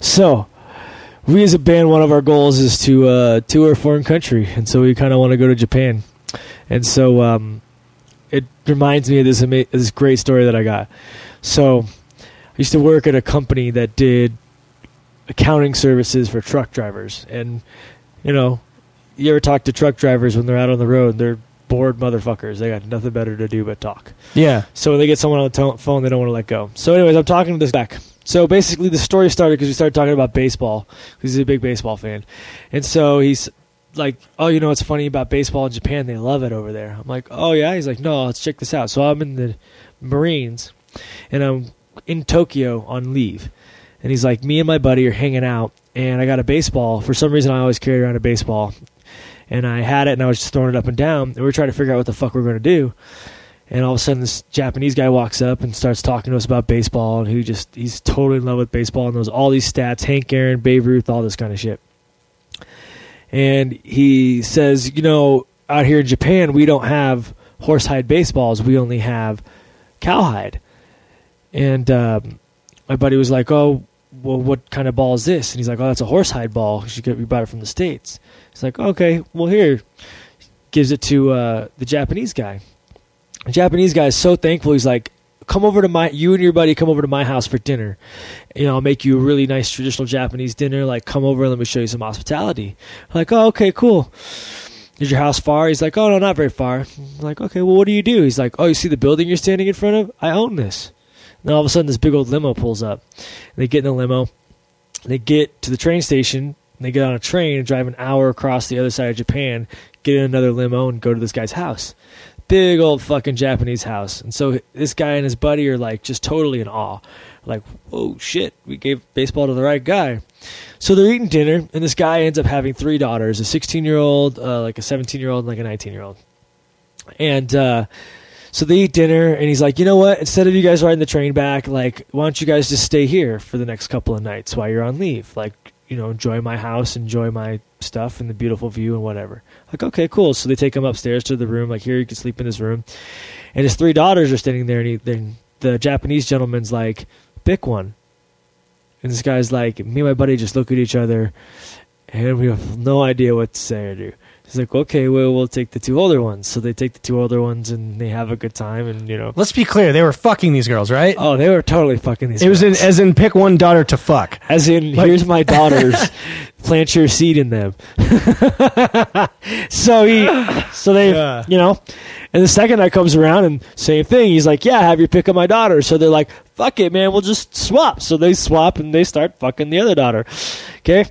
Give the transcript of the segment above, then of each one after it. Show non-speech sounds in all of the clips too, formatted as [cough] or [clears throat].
so, we as a band, one of our goals is to uh, tour a foreign country, and so we kind of want to go to Japan. And so, um, it reminds me of this ama- this great story that I got. So, I used to work at a company that did accounting services for truck drivers, and you know, you ever talk to truck drivers when they're out on the road? They're bored motherfuckers. They got nothing better to do but talk. Yeah. So when they get someone on the tel- phone, they don't want to let go. So, anyways, I'm talking to this back. So basically, the story started because we started talking about baseball. He's a big baseball fan, and so he's like, "Oh, you know what's funny about baseball in Japan? They love it over there." I'm like, "Oh yeah." He's like, "No, let's check this out." So I'm in the Marines, and I'm in Tokyo on leave, and he's like, "Me and my buddy are hanging out, and I got a baseball. For some reason, I always carry around a baseball." And I had it, and I was just throwing it up and down. And we were trying to figure out what the fuck we are going to do and all of a sudden this Japanese guy walks up and starts talking to us about baseball and he just he's totally in love with baseball and knows all these stats Hank Aaron Babe Ruth all this kind of shit. And he says you know out here in Japan we don't have horsehide baseballs. We only have cowhide. And um, my buddy was like oh well what kind of ball is this? And he's like oh that's a horsehide ball. You get we bought it from the states. He's like okay well here. Gives it to uh, the Japanese guy Japanese guy is so thankful. He's like, "Come over to my, you and your buddy, come over to my house for dinner. You know, I'll make you a really nice traditional Japanese dinner. Like, come over and let me show you some hospitality." I'm like, "Oh, okay, cool." Is your house far? He's like, "Oh no, not very far." I'm like, "Okay, well, what do you do?" He's like, "Oh, you see the building you're standing in front of? I own this." And then all of a sudden, this big old limo pulls up. They get in the limo. They get to the train station. They get on a train and drive an hour across the other side of Japan. Get in another limo and go to this guy's house big old fucking Japanese house. And so this guy and his buddy are like just totally in awe. Like, oh shit, we gave baseball to the right guy. So they're eating dinner, and this guy ends up having three daughters a 16 year old, uh, like a 17 year old, and like a 19 year old. And uh, so they eat dinner, and he's like, you know what? Instead of you guys riding the train back, like, why don't you guys just stay here for the next couple of nights while you're on leave? Like, you know, enjoy my house, enjoy my stuff, and the beautiful view, and whatever. Like, okay, cool. So they take him upstairs to the room. Like, here you can sleep in this room. And his three daughters are standing there, and he, the Japanese gentleman's like, pick one. And this guy's like, me and my buddy just look at each other, and we have no idea what to say or do. He's like, okay, well, we'll take the two older ones. So they take the two older ones, and they have a good time, and you know. Let's be clear. They were fucking these girls, right? Oh, they were totally fucking these. it was in, girls. as in pick one daughter to fuck. As in, Like- here's my [laughs] daughters, plant your seed in them. [laughs] so he, so they, Yeah. you know, and the second night comes around and same thing. He's like, yeah, have your pick of my daughter. So they're like, fuck it, man, we'll just swap. So they swap and they start fucking the other daughter. Okay.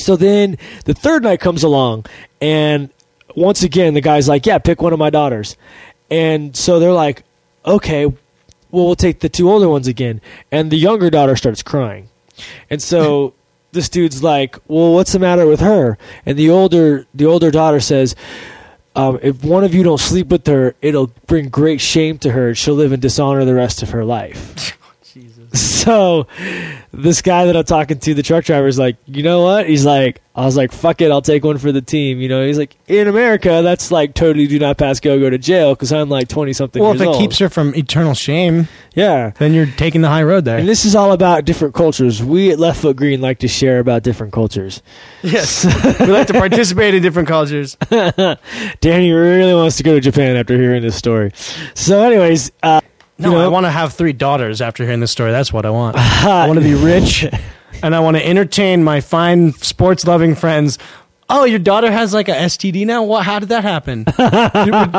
So then the third night comes along and once again, the guy's like, yeah, pick one of my daughters. And so they're like, okay, well, we'll take the two older ones again. And the younger daughter starts crying. And so [laughs] this dude's like, "Well, what's the matter with her?" And the older the older daughter says, um, "If one of you don't sleep with her, it'll bring great shame to her. She'll live in dishonor the rest of her life." [laughs] Jesus. [laughs] So this guy that I'm talking to, the truck driver, is like, you know what? He's like, I was like, fuck it, I'll take one for the team. You know, he's like, in America, that's like totally do not pass go, go to jail because I'm like 20 something Well, if it old. keeps her from eternal shame, yeah. then you're taking the high road there. And this is all about different cultures. We at Left Foot Green like to share about different cultures. yes, [laughs] we like to participate in different cultures. [laughs] Danny really wants to go to Japan after hearing this story. So, anyways, uh, No, you know, I want to have three daughters after hearing this story. That's what I want. [laughs] I want to be rich, [laughs] and I want to entertain my fine sports loving friends. Oh, your daughter has like a STD now. What? How did that happen? [laughs]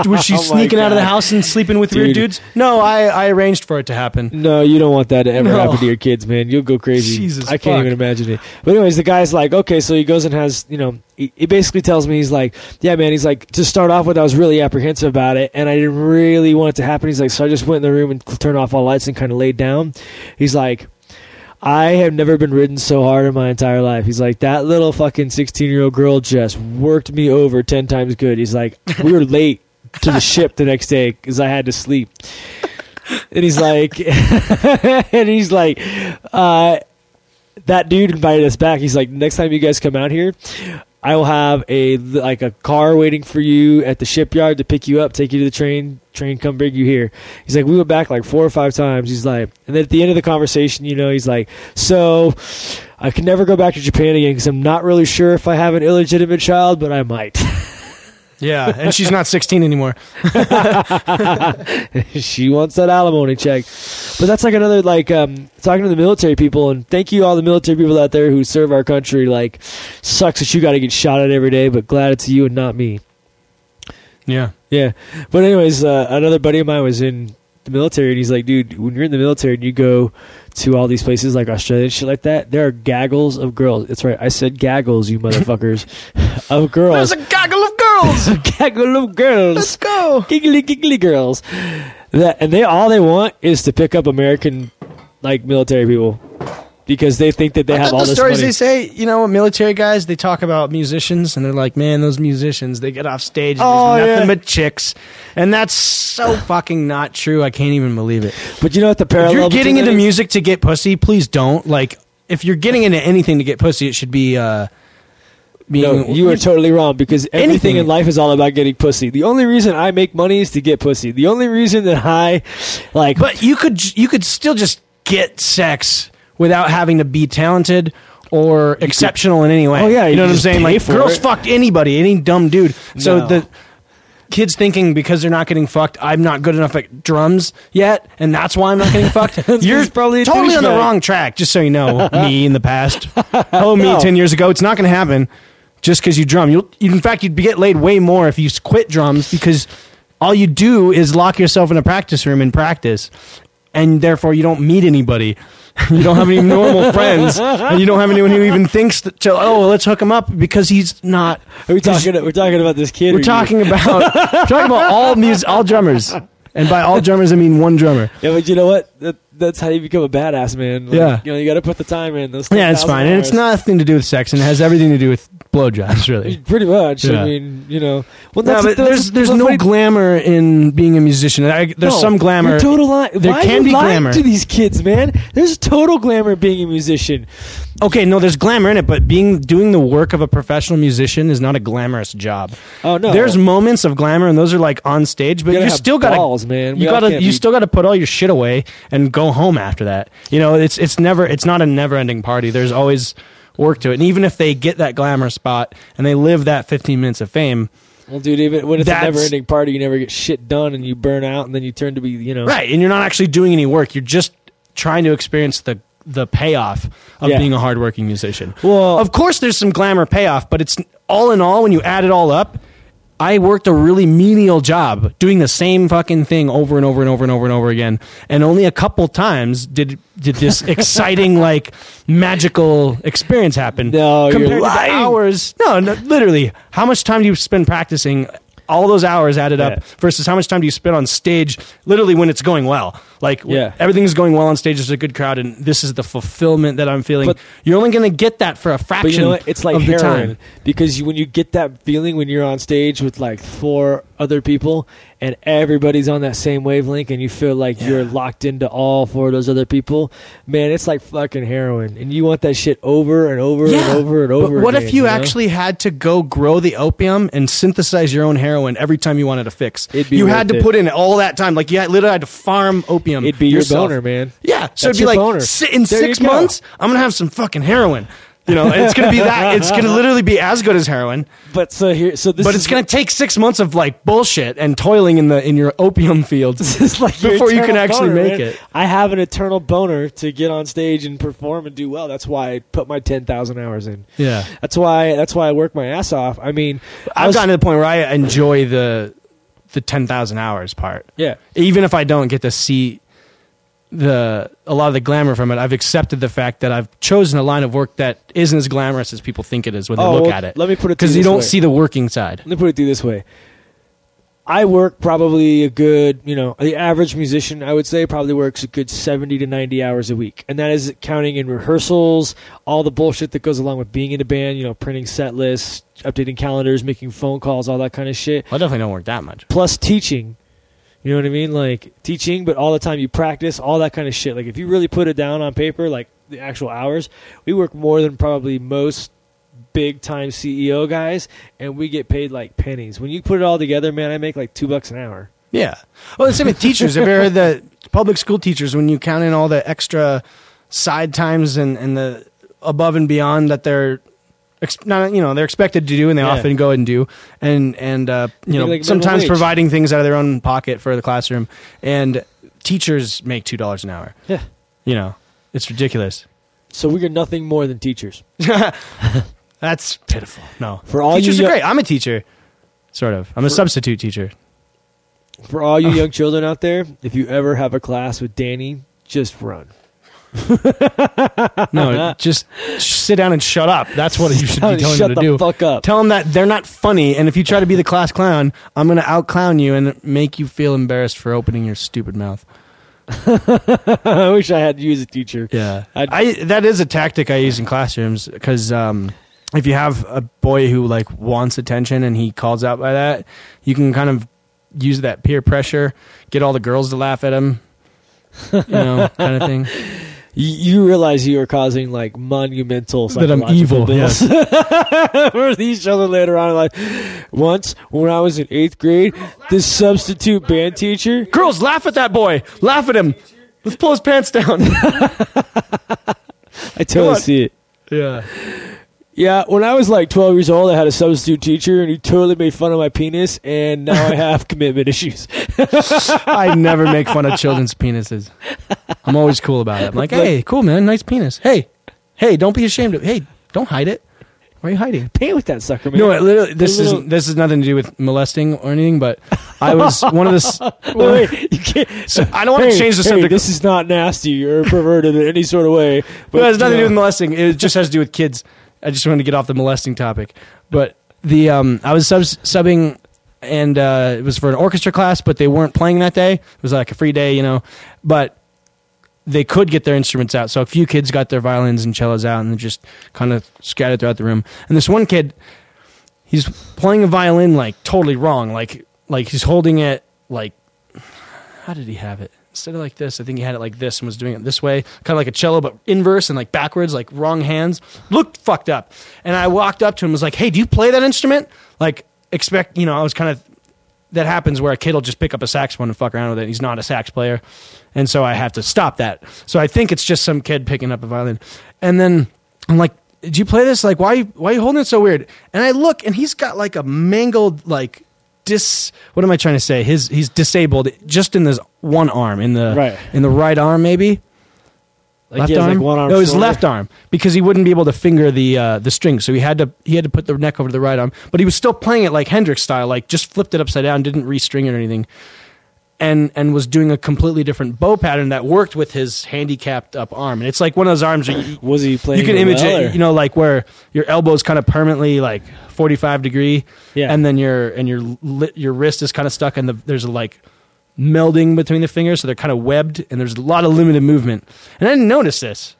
Was she Oh my sneaking out of the God. house and sleeping with weird Dude. dudes? No, I, I arranged for it to happen. No, you don't want that to ever No. happen to your kids, man. You'll go crazy. Jesus I can't fuck. even imagine it. But anyways, the guy's like, okay, so he goes and has, you know, he, he basically tells me he's like, yeah, man. He's like, to start off with, I was really apprehensive about it, and I didn't really want it to happen. He's like, so I just went in the room and turned off all lights and kind of laid down. He's like. I have never been ridden so hard in my entire life. He's like, that little fucking 16 year old girl just worked me over 10 times good. He's like, we were [laughs] late to the ship the next day because I had to sleep. And he's like, [laughs] and he's like, uh, that dude invited us back. He's like, next time you guys come out here, I will have a like a car waiting for you at the shipyard to pick you up, take you to the train, train come bring you here. He's like, we went back like four or five times. He's like, and then at the end of the conversation, you know, he's like, so I can never go back to Japan again because I'm not really sure if I have an illegitimate child, but I might. [laughs] Yeah, and she's not 16 anymore. [laughs] she wants that alimony check. But that's like another like um, talking to the military people and thank you all the military people out there who serve our country. Like sucks that you got to get shot at every day, but glad it's you and not me. Yeah. Yeah. But anyways, uh, another buddy of mine was in the military and he's like, dude, when you're in the military and you go to all these places like Australia and shit like that, there are gaggles of girls. That's right. I said gaggles, you motherfuckers, [laughs] of girls. There's a gaggle of girls. [laughs] a gaggle of girls. Let's go. giggly giggly girls. That and they all they want is to pick up American like military people because they think that they I have all the this stories money. they say, you know, military guys, they talk about musicians and they're like, man, those musicians, they get off stage and Oh, there's nothing yeah. but chicks. And that's so [sighs] fucking not true. I can't even believe it. but you know what the If parallel? you're getting into music to get pussy, please don't. Like, if you're getting into anything to get pussy, it should be, uh, being, No, you are totally wrong because everything Anything. in life is all about getting pussy. The only reason I make money is to get pussy. The only reason that I like But you could you could still just get sex without having to be talented or exceptional in any way. Oh, yeah, you you know what I'm saying? Like girls it. fucked anybody, any dumb dude. So No. the kids thinking because they're not getting fucked, I'm not good enough at drums yet, and that's why I'm not getting fucked. [laughs] You're probably totally on the wrong track. Just so you know, [laughs] me in the past, [laughs] oh me No. ten years ago, it's not going to happen. Just because you drum, you'll you, in fact you'd get laid way more if you quit drums because all you do is lock yourself in a practice room and practice, and therefore you don't meet anybody. [laughs] You don't have any normal friends, and you don't have anyone who even thinks that, to, oh, let's hook him up because he's not. are we talking? We're talking about this kid. We're you? talking about we're talking about all music, all drummers, and by all drummers I mean one drummer. Yeah, but you know what? That, that's how you become a badass, man. Like, Yeah. you know you got to put the time in. Those Yeah, it's 10,000 fine, and it's hours. nothing to do with sex, and it has everything to do with blowjobs, really. [laughs] Pretty much. Yeah. I mean, you know. Well, No, that's, but that's- there's there's that's no funny- glamour in being a musician. I, there's No, some glamour. You're total li- There Why can you be lying glamour. to these kids, man. There's total glamour being a musician. Okay, no, there's glamour in it, but being doing the work of a professional musician is not a glamorous job. Oh no, There's moments of glamour, and those are like on stage, but You gotta have still gotta balls, man. We You all gotta can't you be- still gotta put all your shit away and go home after that. You know, it's it's never it's not a never ending party. There's always work to it, and even if they get that glamour spot and they live that 15 minutes of fame, Well, dude, even when it's a never-ending party, you never get shit done, and you burn out, and then you turn to be, you know, right? And you're not actually doing any work. You're just trying to experience the the payoff of Yeah. being a hardworking musician. Well- of course, there's some glamour payoff, but it's all in all when you add it all up. I worked a really menial job doing the same fucking thing over and over and over and over and over again, and only a couple times did did this [laughs] exciting like magical experience happen. No, you're compared to the lying. hours. No, no, literally, how much time do you spend practicing? All those hours added Yeah. up versus how much time do you spend on stage? Literally, when it's going well, like Yeah. everything's going well on stage. There's a good crowd, and this is the fulfillment that I'm feeling. But- You're only going to get that for a fraction. You know what? It's like of the heroin time. because you, when you get that feeling when you're on stage with like four other people and everybody's on that same wavelength and you feel like you're locked into all four of those other people, man, it's like fucking heroin, and you want that shit over and over and over and over. But what again, if you, know? actually had to go grow the opium and synthesize your own heroin every time you wanted a fix? You had to it. put in all that time. Like you had, literally had to farm opium. It'd be yourself. your boner, man. Yeah. So That's it'd be like boner. in There six months, I'm gonna have some fucking heroin. You know, it's gonna be that. It's gonna [laughs] literally be as good as heroin, But so here, so this but it's gonna take six months of like bullshit and toiling in the in your opium fields [laughs] like before you can actually boner, make man. it. I have an eternal boner to get on stage and perform and do well. That's why I put my ten thousand hours in. Yeah. That's why. That's why I work my ass off. I mean, I I've was- gotten to the point where I enjoy the the ten thousand hours part. yeah. even if I don't get to see the a lot of the glamour from it, I've accepted the fact that I've chosen a line of work that isn't as glamorous as people think it is when they Oh, look well, at it. let me put it because you you don't way. see the working side. Let me put it through this way. I work probably a good, you know, the average musician, I would say, probably works a good 70 to 90 hours a week. And that is counting in rehearsals, all the bullshit that goes along with being in a band, you know, printing set lists, updating calendars, making phone calls, all that kind of shit. I definitely don't work that much. plus teaching. You know what I mean? Like teaching, but all the time you practice, all that kind of shit. Like if you really put it down on paper, like the actual hours, we work more than probably most big time CEO guys, and we get paid like pennies. When you put it all together, man, I make like two bucks an hour. Yeah. Well, the same with teachers. Have you ever heard the public school teachers when you count in all the extra side times and, and the above and beyond that they're ex- not you know they're expected to do and they Yeah. often go and do and and uh, you know like sometimes wage. providing things out of their own pocket for the classroom and teachers make two dollars an hour. Yeah. You know it's ridiculous. So we are nothing more than teachers. [laughs] [laughs] That's pitiful. No, For all teachers you are great. I'm a teacher, sort of. I'm a substitute teacher. For all you [laughs] young children out there, if you ever have a class with Danny, just run. [laughs] No, just sit down and shut up. That's what you should be telling Shut them to the do. fuck up. Tell them that they're not funny, and if you try to be the class clown, I'm going to out clown you and make you feel embarrassed for opening your stupid mouth. [laughs] I wish I had you as a teacher. Yeah, I'd- I that is a tactic I use in classrooms because um, if you have a boy who like wants attention and he calls out by that, you can kind of use that peer pressure, get all the girls to laugh at him, you know, kind of thing. [laughs] You, realize you are causing like monumental That I'm evil, bills [laughs] for these children later on in life. Once, when I was in eighth grade, this substitute band teacher, Girls, laugh at that boy. Laugh at him. Let's pull his pants down. [laughs] I totally see it. yeah. Yeah, when I was like 12 years old, I had a substitute teacher, and he totally made fun of my penis, and now I have [laughs] commitment issues. I never make fun of [laughs] children's penises. I'm always cool about it. I'm like, hey, cool, man, nice penis. Hey, hey, don't be ashamed of. Hey, don't hide it. Why are you hiding? Paint with that sucker, man. No, it literally, this A is little- this is nothing to do with molesting or anything. But [laughs] I was one of the. Wait, you can't. So, I don't want to change the hey, subject. This is not nasty or perverted in any sort of way. But But it has nothing to do with molesting. It just has to do with kids. I just wanted to get off the molesting topic. But the um, I was subbing, and uh, it was for an orchestra class, but they weren't playing that day. It was like a free day, you know. But they could get their instruments out. So a few kids got their violins and cellos out, and just kind of scattered throughout the room. And this one kid, he's playing a violin like totally wrong. Like like he's holding it like how did he have it? Instead of like this, I think he had it like this and was doing it this way, kind of like a cello, but inverse and like backwards, like wrong hands. Looked fucked up. And I walked up to him and was like, hey, do you play that instrument? Like, expect, you know, I was kind of, that happens where a kid will just pick up a saxophone and fuck around with it. He's not a sax player. And so I have to stop that. So I think it's just some kid picking up a violin. And then I'm like, "Do you play this? Like, why, why are you holding it so weird? And I look and he's got like a mangled, like, dis what am I trying to say? His he's disabled just in this one arm in the Right. in the right arm maybe Like he has, like, one arm no, his left arm because he wouldn't be able to finger the uh, the string, so he had to he had to put the neck over to the right arm. But he was still playing it like Hendrix style, like just flipped it upside down, didn't restring it or anything, and and was doing a completely different bow pattern that worked with his handicapped up arm. And it's like one of those arms where you, Was he playing? you can image well, it, or- you know, like where your elbow's kind of permanently like forty five degree, Yeah. and then your and your your wrist is kind of stuck, and the, there's a like melding between the fingers, so they're kind of webbed, and there's a lot of limited movement. And I didn't notice this.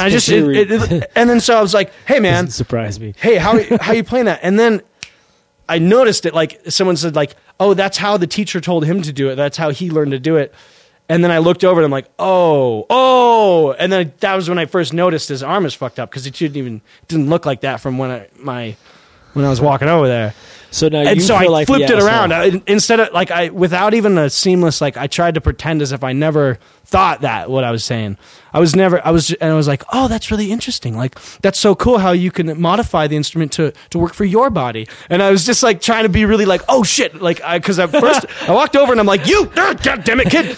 I just it, it, and then so I was like, "Hey [laughs] man, surprise me. hey, how how you playing that?" And then I noticed it. Like someone said, like, "Oh, that's how the teacher told him to do it. That's how he learned to do it." And then I looked over and I'm like, "Oh, oh!" And then that was when I first noticed his arm is fucked up because it didn't even didn't look like that from when I my when I was walking over there So now and you so I like flipped it around I, instead of like I without even a seamless like I tried to pretend as if I never thought that what I was saying. I was never I was and I was like, "Oh, that's really interesting. Like that's so cool how you can modify the instrument to to work for your body." And I was just like trying to be really like, "Oh shit." Like I cuz at first [laughs] I walked over and I'm like, "You ah, god damn it, kid."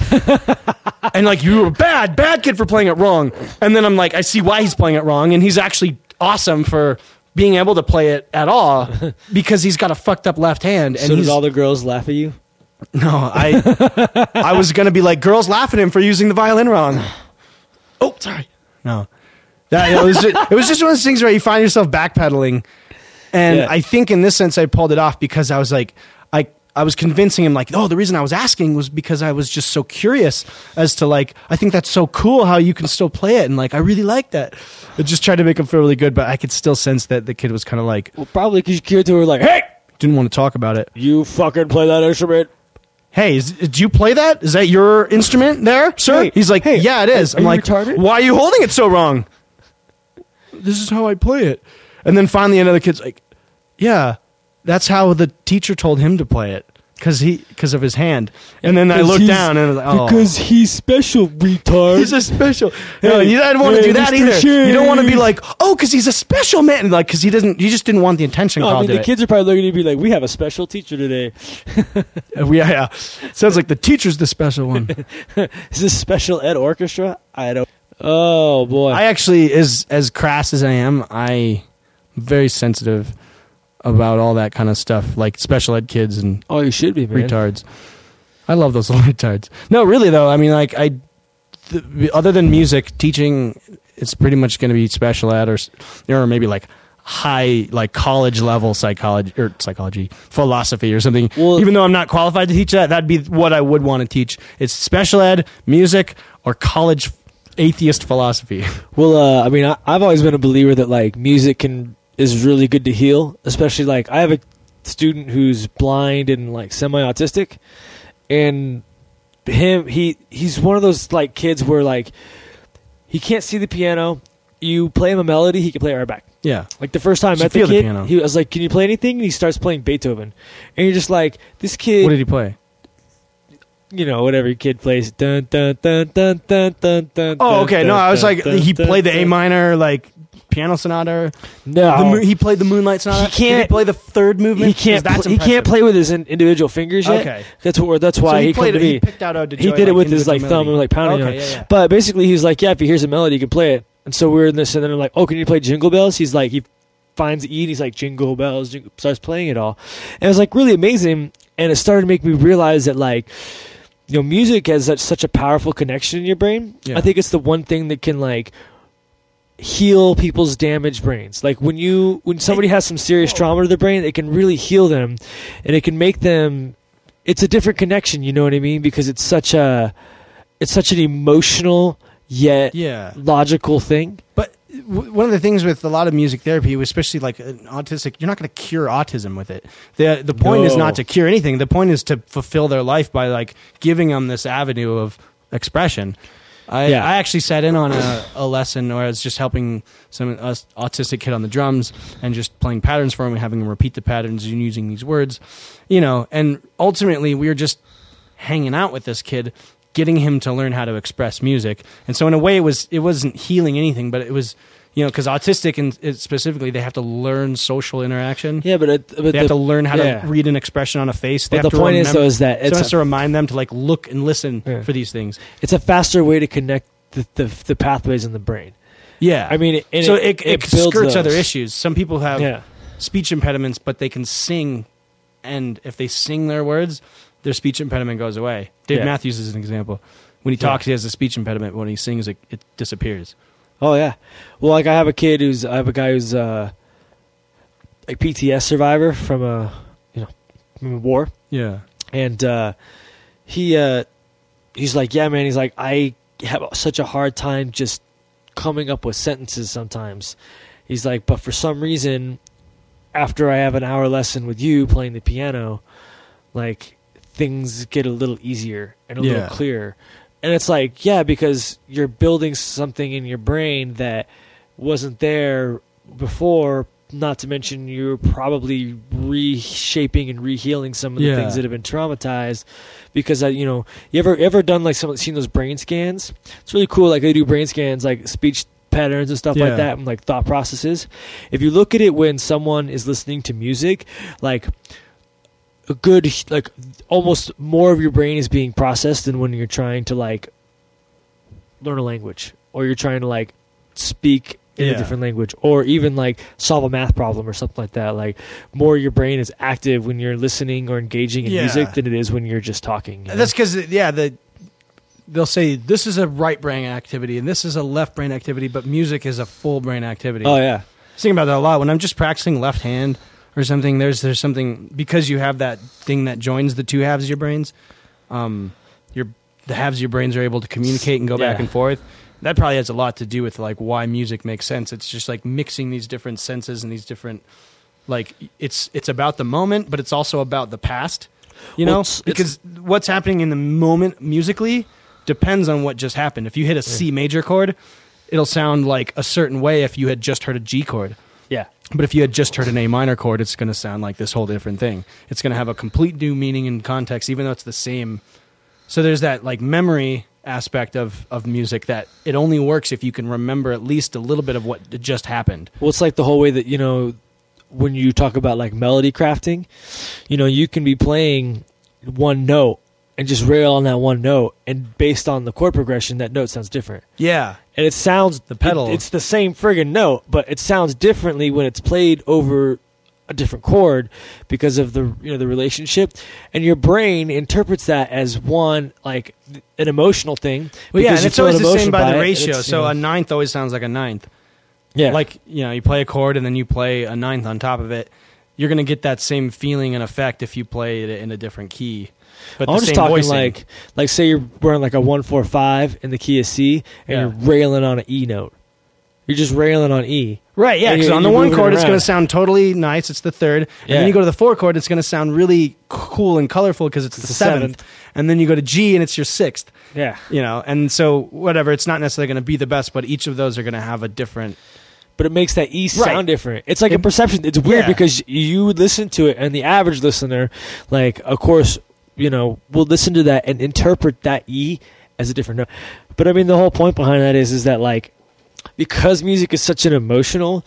[laughs] and like you were bad, bad kid for playing it wrong. And then I'm like, I see why he's playing it wrong and he's actually awesome for being able to play it at all [laughs] because he's got a fucked up left hand and So did all the girls laugh at you? no, I I was gonna be like girls laugh at him for using the violin wrong. Oh, sorry. No, that it was just, it was just one of those things where you find yourself backpedaling, and Yeah. I think in this sense I pulled it off because I was like I was convincing him like oh the reason I was asking was because I was just so curious as to like I think that's so cool how you can still play it and like I really like that. I just tried to make him feel really good, but I could still sense that the kid was kind of like Well, probably because kids were like, "Hey, didn't want to talk about it. you fucking play that instrument." hey, is, did you play that? Is that your instrument there, sir? Hey, He's like, hey, yeah, it is. I'm like, retarded? why are you holding it so wrong? This is how I play it. And then finally, another kid's like, "Yeah, that's how the teacher told him to play it." Because he, because of his hand, and then I looked down and I was like, "Oh, Because he's special, retard. He's a special. No, Hey, you don't want to hey, do that Mr. either. You don't want to be Shane. like, oh, because he's a special man. Like, because he doesn't. You just didn't want the attention No, I called mean, to the it. kids are probably looking at you be like, "We have a special teacher today. [laughs] We- yeah, yeah. Sounds like the teacher's the special one. [laughs] Is this special ed orchestra? I don't. Oh boy. I actually, as as crass as I am, I very sensitive about all that kind of stuff, like special ed kids and oh, you should be, man. retards. I love those [laughs] little retards. No, really though. I mean, like I, th- other than music, teaching, it's pretty much going to be special ed or, or maybe like high, like college level psychology or psychology, philosophy or something. Well- Even though I'm not qualified to teach that, that'd be what I would want to teach. It's special ed, music, or college atheist philosophy. Well, uh, I mean, I, I've always been a believer that like music can is really good to heal. Especially like I have a student who's blind and like semi-autistic, and him he he's one of those like kids where like he can't see the piano. You play him a melody, he can play it right back. Yeah. Like the first time I met the the kid, piano. he was like, "Can you play anything?" And he starts playing Beethoven, and you're just like, "This kid." What did he play? you know, whatever your kid plays. Dun, dun, dun, dun, dun, dun, dun, Oh, okay. dun, No, I was dun, like, dun, he played the A minor, like piano sonata. No, The mo- he played the Moonlight Sonata. He can't- Did he play the third movement. he can't. pl- he can't play with his in- individual fingers yet. Okay. That's what. That's why so he, he, played it. He picked out a he did it with his like thumb and like pounding Okay, on it. yeah, yeah. But basically, he's like, yeah, if he hears a melody, he can play it. And so we're in this, and then I'm like, oh, can you play Jingle Bells? He's like, he finds E, and he's like, Jingle Bells, jingle, starts playing it all, and it was like really amazing. And it started to make me realize that like, you know, music has such such a powerful connection in your brain. Yeah. I think it's the one thing that can like heal people's damaged brains. Like when you when somebody has some serious trauma to their brain, it can really heal them, and it can make them. It's a different connection. You know what I mean? Because it's such a, it's such an emotional yet Yeah. logical thing. But w- one of the things with a lot of music therapy, especially like an autistic, you're not going to cure autism with it. the The point is not to cure anything. The point is to fulfill their life by like giving them this avenue of expression. I, Yeah. I actually sat in on a, a lesson where I was just helping some us autistic kid on the drums and just playing patterns for him and having him repeat the patterns and using these words, you know. And ultimately, we were just hanging out with this kid, getting him to learn how to express music. And so, in a way, it was it wasn't healing anything, but it was, you know, because autistic and uh, specifically, they have to learn social interaction. Yeah, but it, but They the, have to learn how yeah. to read an expression on a face. They But the point is though is that so it it's has to remind them to like look and listen Yeah. for these things. it's a faster way to connect the, the the pathways in the brain. Yeah, I mean, so it, it, it, builds skirts other issues. Some people have Yeah, speech impediments, but they can sing, and if they sing their words, their speech impediment goes away. Dave. Matthews is an example. When he talks, he has a speech impediment. When he sings, it, it disappears. Oh yeah. Well, like I have a kid who's I have a guy who's uh, a PTS survivor from a you know from a war, Yeah, and uh, he uh, he's like, yeah, man. He's like, I have such a hard time just coming up with sentences sometimes. He's like, but for some reason, after I have an hour lesson with you playing the piano, like things get a little easier and a Yeah. little clearer. And it's like, yeah, because you're building something in your brain that wasn't there before. Not to mention, you're probably reshaping and rehealing some of the Yeah. things that have been traumatized. Because uh, you know, you ever ever done like some seen those brain scans? It's really cool. Like they do brain scans, like speech patterns and stuff Yeah. like that, and like thought processes. If you look at it when someone is listening to music, like a good like almost more of your brain is being processed than when you're trying to like learn a language or you're trying to like speak in Yeah. a different language or even like solve a math problem or something like that like more your brain is active when you're listening or engaging in Yeah. music than it is when you're just talking you know? that's because yeah, the they'll say this is a right brain activity and this is a left brain activity, but music is a full brain activity. oh yeah I was thinking about that a lot when I'm just practicing left hand or something. There's there's something because you have that thing that joins the two halves of your brains. Um, your the halves of your brains are able to communicate and go back and forth. That probably has a lot to do with like why music makes sense. It's just like mixing these different senses and these different like it's it's about the moment, but it's also about the past. You Well, know, it's- because what's happening in the moment musically depends on what just happened. If you hit a C major chord, it'll sound like a certain way if you had just heard a G chord. Yeah But if you had just heard an A minor chord, it's going to sound like this whole different thing. It's going to have a complete new meaning and context, even though it's the same. So there's that like memory aspect of, of music that it only works if you can remember at least a little bit of what just happened. Well, it's like the whole way that you know when you talk about like melody crafting, you know, you can be playing one note and just rail on that one note, and based on the chord progression, that note sounds different. Yeah. And it sounds The pedal. it- it's the same friggin' note, but it sounds differently when it's played over a different chord because of the you know the relationship, and your brain interprets that as one like an emotional thing. Well, yeah, and it's always the same emotion by the ratio. you So know- a ninth always sounds like a ninth. yeah, Like, you know, you play a chord and then you play a ninth on top of it. You're going to get that same feeling and effect if you play it in a different key. But I'm the just same talking voicing. like like say you're wearing like a one four five in the key of C and Yeah. you're railing on an E note. You're just railing on E. Right, yeah, and because you're- on the you're one moving it chord, it's going to sound totally nice. It's the third. And Yeah. then you go to the four chord, it's going to sound really cool and colorful because it's, It's the the seventh. seventh. And then you go to G and it's your sixth. Yeah. You know, and so whatever, it's not necessarily going to be the best, but each of those are going to have a different. But it makes that E sound Right. different. It's like a It- perception. It's weird Yeah. because you listen to it, and the average listener, like, of course, you know, will listen to that and interpret that E as a different note. But I mean, the whole point behind that is, is that like, because music is such an emotional,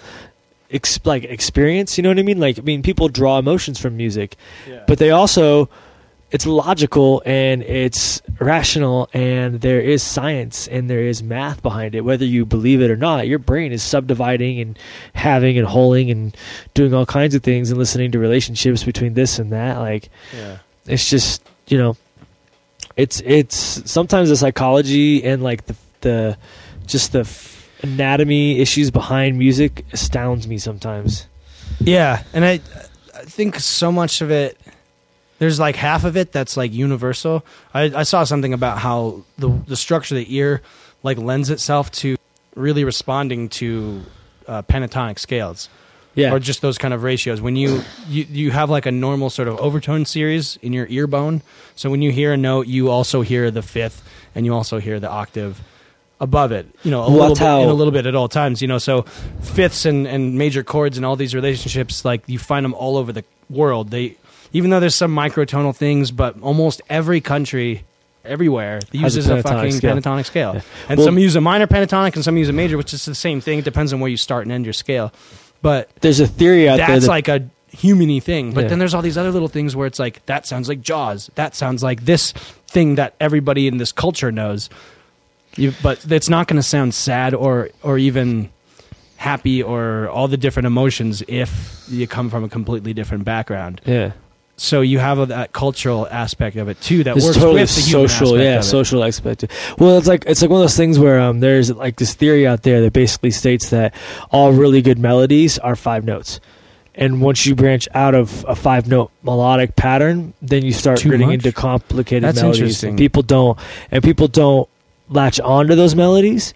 ex- like experience. You know what I mean? Like, I mean, people draw emotions from music, but they also it's logical and it's rational and there is science and there is math behind it whether you believe it or not your brain is subdividing and having and holding and doing all kinds of things and listening to relationships between this and that like Yeah. It's just you know it's it's sometimes the psychology and like the the just the f- anatomy issues behind music astounds me sometimes Yeah, and I, I think so much of it. There's like half of it that's like universal. I, I saw something about how the the structure of the ear like lends itself to really responding to uh, pentatonic scales yeah or just those kind of ratios. When you, you you have like a normal sort of overtone series in your ear bone, so when you hear a note, you also hear the fifth and you also hear the octave above it. You know, a Well, little bit how- in a little bit at all times. You know, so fifths and, and major chords and all these relationships, like you find them all over the world. They even though there's some microtonal things, but almost every country. Everywhere a uses a, pentatonic fucking scale. pentatonic scale, Yeah. and Well- some use a minor pentatonic and some use a major, which is the same thing. It depends on where you start and end your scale. But there's a theory out there that's like a humany thing. But Yeah. then there's all these other little things where it's like that sounds like Jaws. That sounds like this thing that everybody in this culture knows. You, but it's not going to sound sad or or even happy or all the different emotions if you come from a completely different background. yeah So you have a, that cultural aspect of it too that it's works totally with the human social, aspect yeah, of it. social aspect. Well, it's like it's like one of those things where um, there's like this theory out there that basically states that all really good melodies are five notes, and once you branch out of a five note melodic pattern, then you start Too getting much? into complicated That's melodies. interesting. And people don't, and people don't latch onto those melodies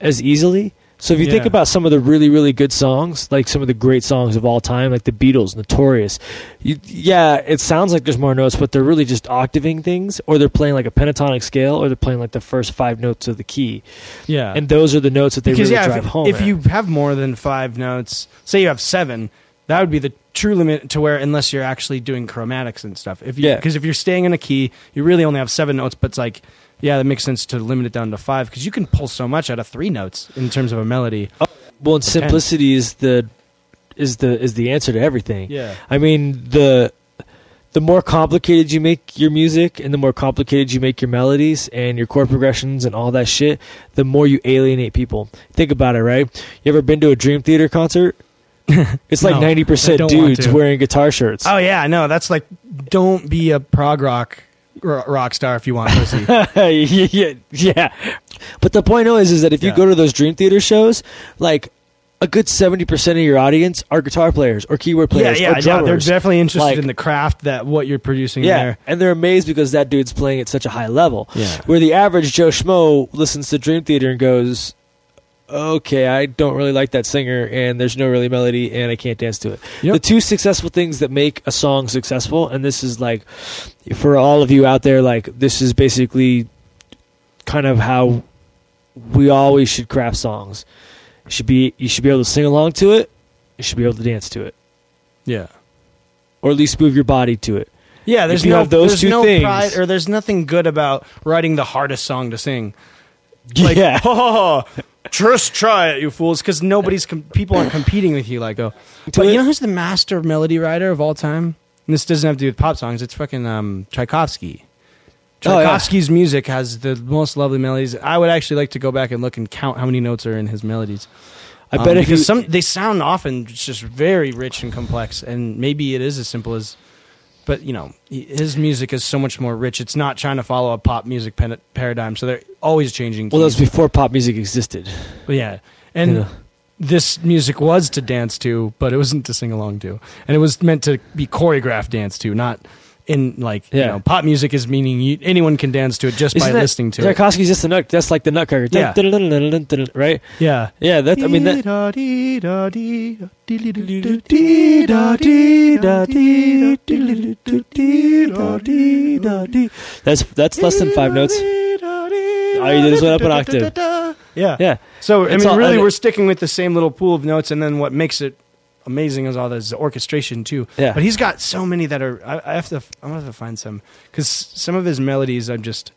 as easily. So if you think about some of the really really good songs, like some of the great songs of all time, like the Beatles, Notorious, you, yeah, it sounds like there's more notes, but they're really just octaving things, or they're playing like a pentatonic scale, or they're playing like the first five notes of the key, Yeah. and those are the notes that they because really yeah, drive if, home. if at. you have more than five notes, say you have seven, that would be the true limit to where unless you're actually doing chromatics and stuff. If you, Yeah. because if you're staying in a key, you really only have seven notes. But it's like, yeah, that makes sense to limit it down to five because you can pull so much out of three notes in terms of a melody. Oh, well, and ten. simplicity is the is the is the answer to everything. Yeah, I mean the the more complicated you make your music and the more complicated you make your melodies and your chord progressions and all that shit, the more you alienate people. Think about it, right? You ever been to a Dream Theater concert? [laughs] It's like ninety I percent dudes wearing guitar shirts. Oh yeah, no, that's like don't be a prog rock rock star if you want pussy. [laughs] yeah, yeah. But the point is, is that if you Yeah. go to those Dream Theater shows, like a good seventy percent of your audience are guitar players or keyboard players yeah, or yeah. They're definitely interested Like- in the craft that what you're producing yeah, there. and they're amazed because that dude's playing at such a high level. Yeah. Where the average Joe Schmo listens to Dream Theater and goes, "Okay, I don't really like that singer, and there's no really melody, and I can't dance to it." Yep. The two successful things that make a song successful, and this is like for all of you out there, like this is basically kind of how we always should craft songs. You should be you should be able to sing along to it, you should be able to dance to it, Yeah. or at least move your body to it. Yeah, there's you no have those there's two no things- pride or there's nothing good about writing the hardest song to sing. [laughs] Like, yeah, [laughs] oh, just try it, you fools, because nobody's com- people aren't competing with you like oh. But you know who's the master melody writer of all time? And this doesn't have to do with pop songs. It's fucking um, Tchaikovsky. Oh, yeah. Tchaikovsky's music has the most lovely melodies. I would actually like to go back and look and count how many notes are in his melodies. I Um, bet if you because some they sound often just very rich and complex, and maybe it is as simple as. But you know, his music is so much more rich. It's not trying to follow a pop music pen- paradigm, so they're always changing. well, that was before pop music existed. But yeah, and You know. this music was to dance to, but it wasn't to sing along to, and it was meant to be choreographed dance to, not in like you Yeah. know, pop music is meaning you, anyone can dance to it just Isn't by that- listening to it. Tchaikovsky's just a nut. That's like the Nutcracker. Yeah. [laughs] Right? Yeah, Yeah. That I mean that. That's that's less than five notes. [laughs] All you did is went up an octave. Yeah. Yeah. So I It's mean, all- really, it- we're sticking with the same little pool of notes, and then what makes it amazing is all this orchestration too. Yeah. But he's got so many that are. I, I have to. I'm gonna have to find some because some of his melodies I'm just.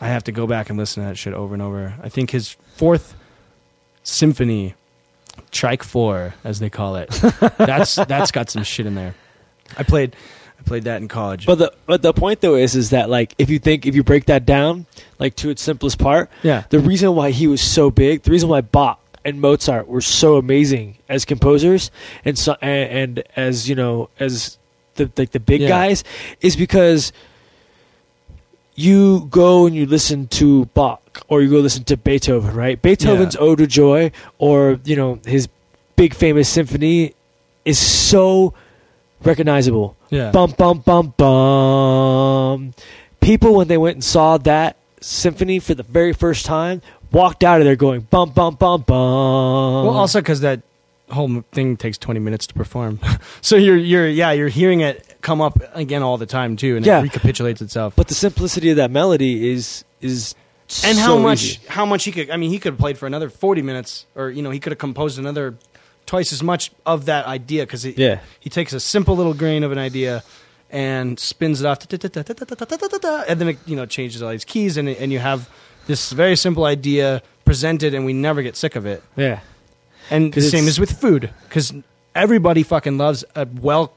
I have to go back and listen to that shit over and over. I think his fourth symphony, Tchaik Four, as they call it, [laughs] that's that's got some shit in there. I played. I played that in college. But the but the point though is is that like if you think if you break that down like to its simplest part, yeah. the reason why he was so big, the reason why Bach and Mozart were so amazing as composers and so and, and as you know as the like the big Yeah. guys is because you go and you listen to Bach or you go listen to Beethoven, right? Beethoven's Ode to Joy or you know his big famous symphony is so recognizable Yeah. bum bum bum bum. People when they went and saw that symphony for the very first time walked out of there going bum bum bum bum. Well, also because that whole thing takes 20 minutes to perform, [laughs] so you're you're yeah you're hearing it come up again all the time too, and Yeah. it recapitulates itself. but the simplicity of that melody is is and so how much easy. how much he could I mean he could have played for another 40 minutes, or you know he could have composed another twice as much of that idea because Yeah. he takes a simple little grain of an idea. And spins it off, and then it you know changes all these keys, and and you have this very simple idea presented, and we never get sick of it. Yeah. And the same as with food, because everybody fucking loves a well,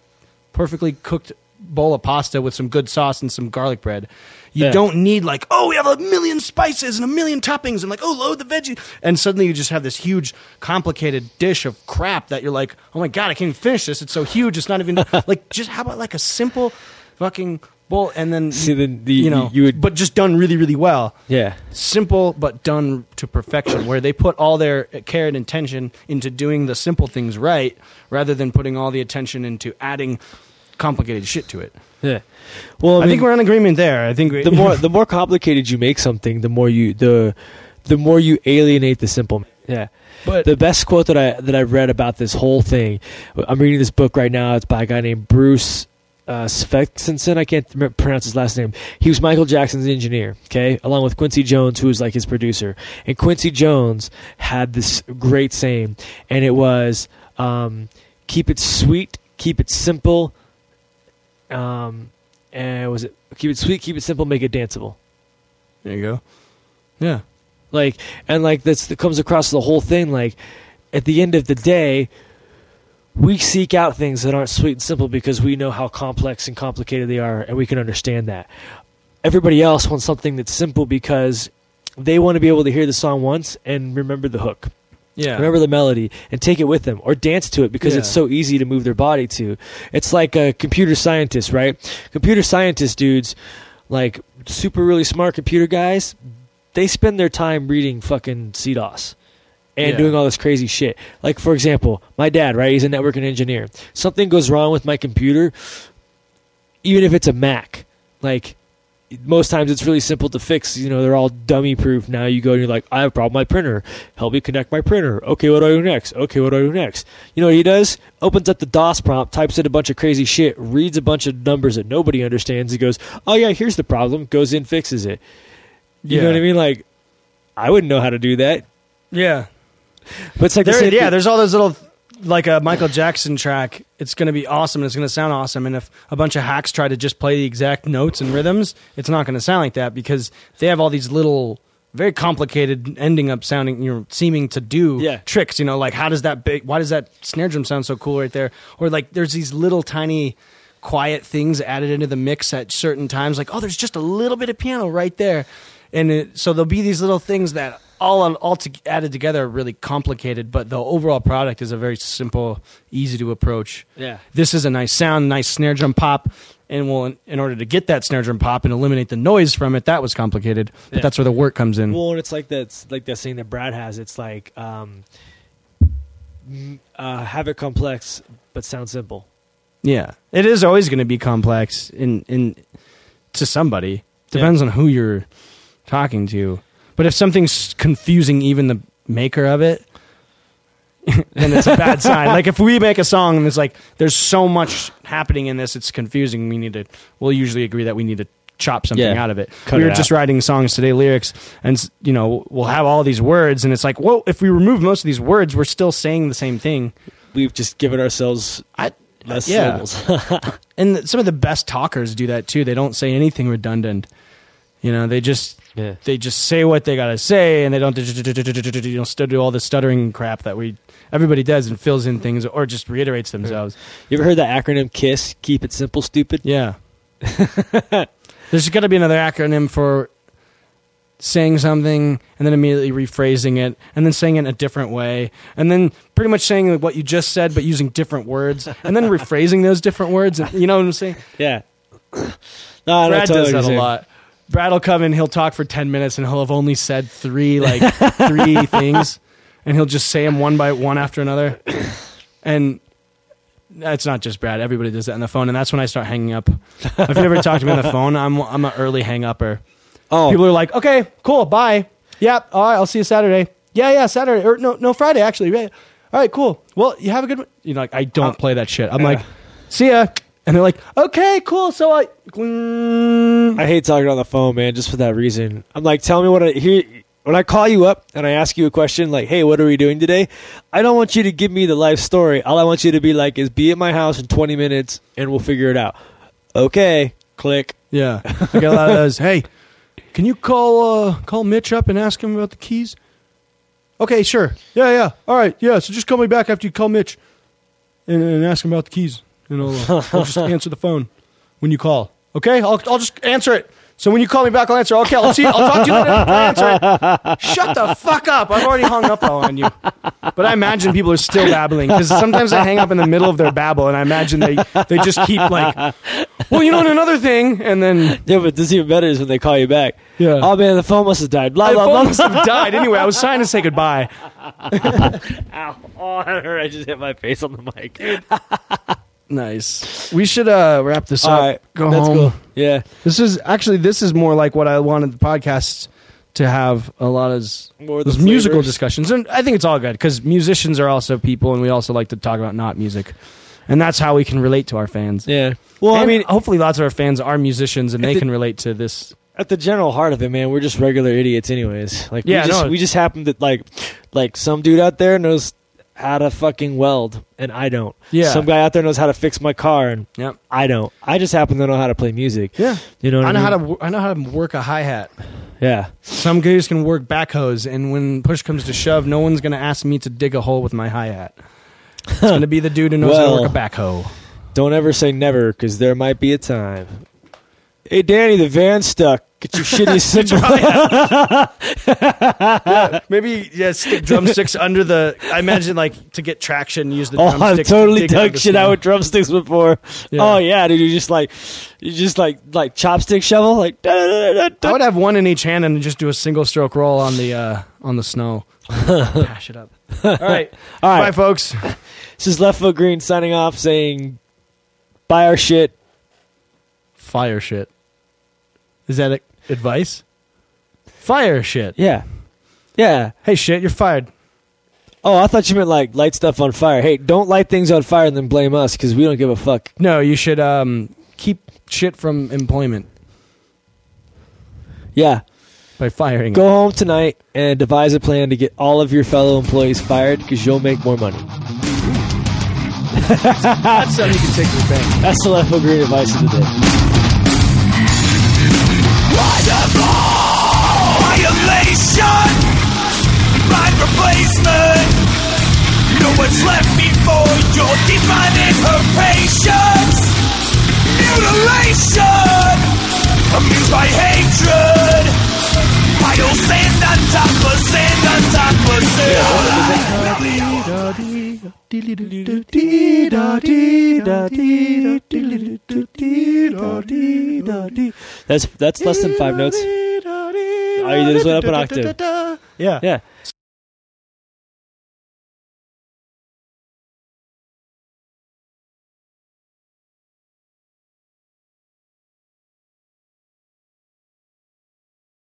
perfectly cooked bowl of pasta with some good sauce and some garlic bread. You Yeah. don't need like, oh, we have a million spices and a million toppings, and like, oh, load the veggie, and suddenly you just have this huge, complicated dish of crap that you're like, oh my god, I can't even finish this. It's so huge. It's not even [laughs] like just how about like a simple, fucking bowl, and then See, then the, you know, you would but just done really, really well yeah. simple but done to perfection where they put all their care and intention into doing the simple things right rather than putting all the attention into adding complicated shit to it Yeah. Well, i, I, mean, think we're in agreement there i think we, the more [laughs] the more complicated you make something, the more you the the more you alienate the simple. Yeah. but the best quote that I that I've read about this whole thing. I'm reading this book right now. It's by a guy named Bruce uh, Svensson. I can't rem- pronounce his last name. He was Michael Jackson's engineer. Okay, along with Quincy Jones, who was like his producer. And Quincy Jones had this great saying, and it was, um, "Keep it sweet, keep it simple." Um, and was it keep it sweet, keep it simple, make it danceable. there you go yeah Like and like that's that comes across the whole thing. Like at the end of the day, we seek out things that aren't sweet and simple because we know how complex and complicated they are, and we can understand that. Everybody else wants something that's simple because they want to be able to hear the song once and remember the hook, yeah remember the melody, and take it with them, or dance to it because it's so easy to move their body to. It's like a computer scientist, right? Computer scientist dudes, like super really smart computer guys, they spend their time reading fucking CDOS and Yeah. doing all this crazy shit. Like for example, my dad, right? He's a networking engineer. Something goes wrong with my computer, even if it's a Mac, like most times it's really simple to fix. You know, they're all dummy proof. Now you go and you're like, I have a problem with my printer. Help me connect my printer. Okay, what do I do next? Okay, what do I do next? You know what he does? Opens up the DOS prompt, types in a bunch of crazy shit, reads a bunch of numbers that nobody understands. He goes, Oh yeah, here's the problem. Goes in, fixes it. You know what I mean? Like, I wouldn't know how to do that. yeah But it's like the there, same yeah thing- there's all those little like a Michael Jackson track, it's going to be awesome and it's going to sound awesome. And if a bunch of hacks try to just play the exact notes and rhythms, it's not going to sound like that because they have all these little, very complicated, ending up sounding, you know, seeming to do Yeah. tricks. You know, like how does that big? Why does that snare drum sound so cool right there? Or like there's these little tiny. Quiet things added into the mix at certain times, like oh, there's just a little bit of piano right there, and it, so there'll be these little things that all all to, added together are really complicated, but the overall product is a very simple, easy to approach. Yeah. This is a nice sound, nice snare drum pop, and well, in, in order to get that snare drum pop and eliminate the noise from it, that was complicated. But Yeah. that's where the work comes in. Well, and it's like that's like that saying that Brad has. It's like um, uh, have it complex but sound simple. yeah, it is always going to be complex in in to somebody. Depends on who you're talking to. But if something's confusing, even the maker of it, [laughs] then it's a bad [laughs] sign. Like if we make a song and it's like there's so much happening in this, it's confusing. We need to. We'll usually agree that we need to chop something Yeah. out of it. Cut we it were just out. writing songs today, lyrics, and you know we'll have all these words, and it's like, well, if we remove most of these words, we're still saying the same thing. We've just given ourselves I, less yeah. syllables. [laughs] and th- some of the best talkers do that too. They don't say anything redundant. You know, they just yeah. they just say what they gotta say, and they don't you know still do all the stuttering crap that we everybody does and fills in things or just reiterates themselves. You ever heard the acronym KISS? Keep it simple, stupid. Yeah, [laughs] there's got to be another acronym for saying something and then immediately rephrasing it and then saying it in a different way and then pretty much saying what you just said but using different words and then [laughs] rephrasing those different words. You know what I'm saying? Yeah. [clears throat] no, I Brad does that a lot. Brad will come in, he'll talk for ten minutes, and he'll have only said three like [laughs] three things, and he'll just say them one by one after another. And it's not just Brad; everybody does that on the phone, and that's when I start hanging up. if you ever talk to me on the phone, I'm I'm an early hang upper. Oh, People are like, "Okay, cool, bye. Yep, all right, I'll see you Saturday. Yeah, yeah, Saturday or no, no Friday actually. All right, cool. Well, you have a good. one. You know, like I don't uh, play that shit. I'm like, see ya, and they're like, okay, cool. So I. I hate talking on the phone, man, just for that reason. I'm like, tell me what I hear. When I call you up and I ask you a question like, "Hey, what are we doing today?" I don't want you to give me the life story. All I want you to be like is, "Be at my house in 20 minutes, and we'll figure it out." Okay, click. Yeah, I get a lot of those. Hey, can you call uh, call Mitch up and ask him about the keys? Okay, sure. Yeah, yeah. All right. Yeah. So just call me back after you call Mitch and, and ask him about the keys, and I'll, uh, I'll just answer the phone when you call. Okay, I'll I'll just answer it. So when you call me back, I'll answer. Okay, I'll see. You. I'll talk to you later. I'll answer it. Shut the fuck up! I've already hung up on you. But I imagine people are still babbling because sometimes I hang up in the middle of their babble, and I imagine they they just keep like, well, you know, and another thing, and then Yeah, but this even better is when they call you back. Yeah. Oh man, the phone must have died. Blah My blah phone blah. must have died. Anyway, I was trying to say goodbye. [laughs] Ow! Oh. [laughs] I just hit my face on the mic. [laughs] Nice. We should uh, wrap this All up. right, Go that's home. cool. Yeah, This is actually this is more like what I wanted the podcast to have a lot of s- more of the those musical flavors. discussions, and I think it's all good because musicians are also people, and we also like to talk about not music, and that's how we can relate to our fans. Yeah. Well, I And mean, hopefully, lots of our fans are musicians, and they the- can relate to this. at the general heart of it, man, we're just regular idiots, anyways. Like, Yeah, we just, no. we just happen to like, like some dude out there knows how to fucking weld, and I don't. Yeah. Some guy out there knows how to fix my car, and Yep. I don't. I just happen to know how to play music. Yeah. You know, I I, know mean? how to I know how to work a hi hat. Yeah. Some guys can work backhoes, and when push comes to shove, no one's going to ask me to dig a hole with my hi hat. It's going to be the dude who knows how to work a backhoe. Don't ever say never, because there might be a time. Hey, Danny, the van's stuck. Get your shitty [laughs] cymbal. [laughs] Maybe yeah, stick drumsticks under the. I imagine like to get traction, use the Oh, drumsticks. I've totally dig out dug shit out with drumsticks before. Yeah. Oh yeah, dude, you just like, you just like like chopstick shovel, like. da, da, da, da, I da. would have one in each hand and just do a single stroke roll on the uh, on the snow. [laughs] Pash it up. All right, all right, bye, folks. this is Left Foot Green signing off, saying, "Buy our shit." Fire shit. Is that a- advice? Fire shit. Yeah, yeah. Hey shit, you're fired. Oh, I thought you meant like light stuff on fire. Hey, don't light things on fire and then blame us because we don't give a fuck. No, you should um, keep shit from employment Yeah, by firing. go home tonight and devise a plan to get all of your fellow employees fired because you'll make more money. [laughs] That's something you can take to the bank. That's the Lefko Green advice of the day. Violation, mind replacement. No one's left. Mutilation, amused by hatred. Pile sand on top of sand on top of sand. That's that's less than five notes. All you did is went up an octave. Yeah. Yeah.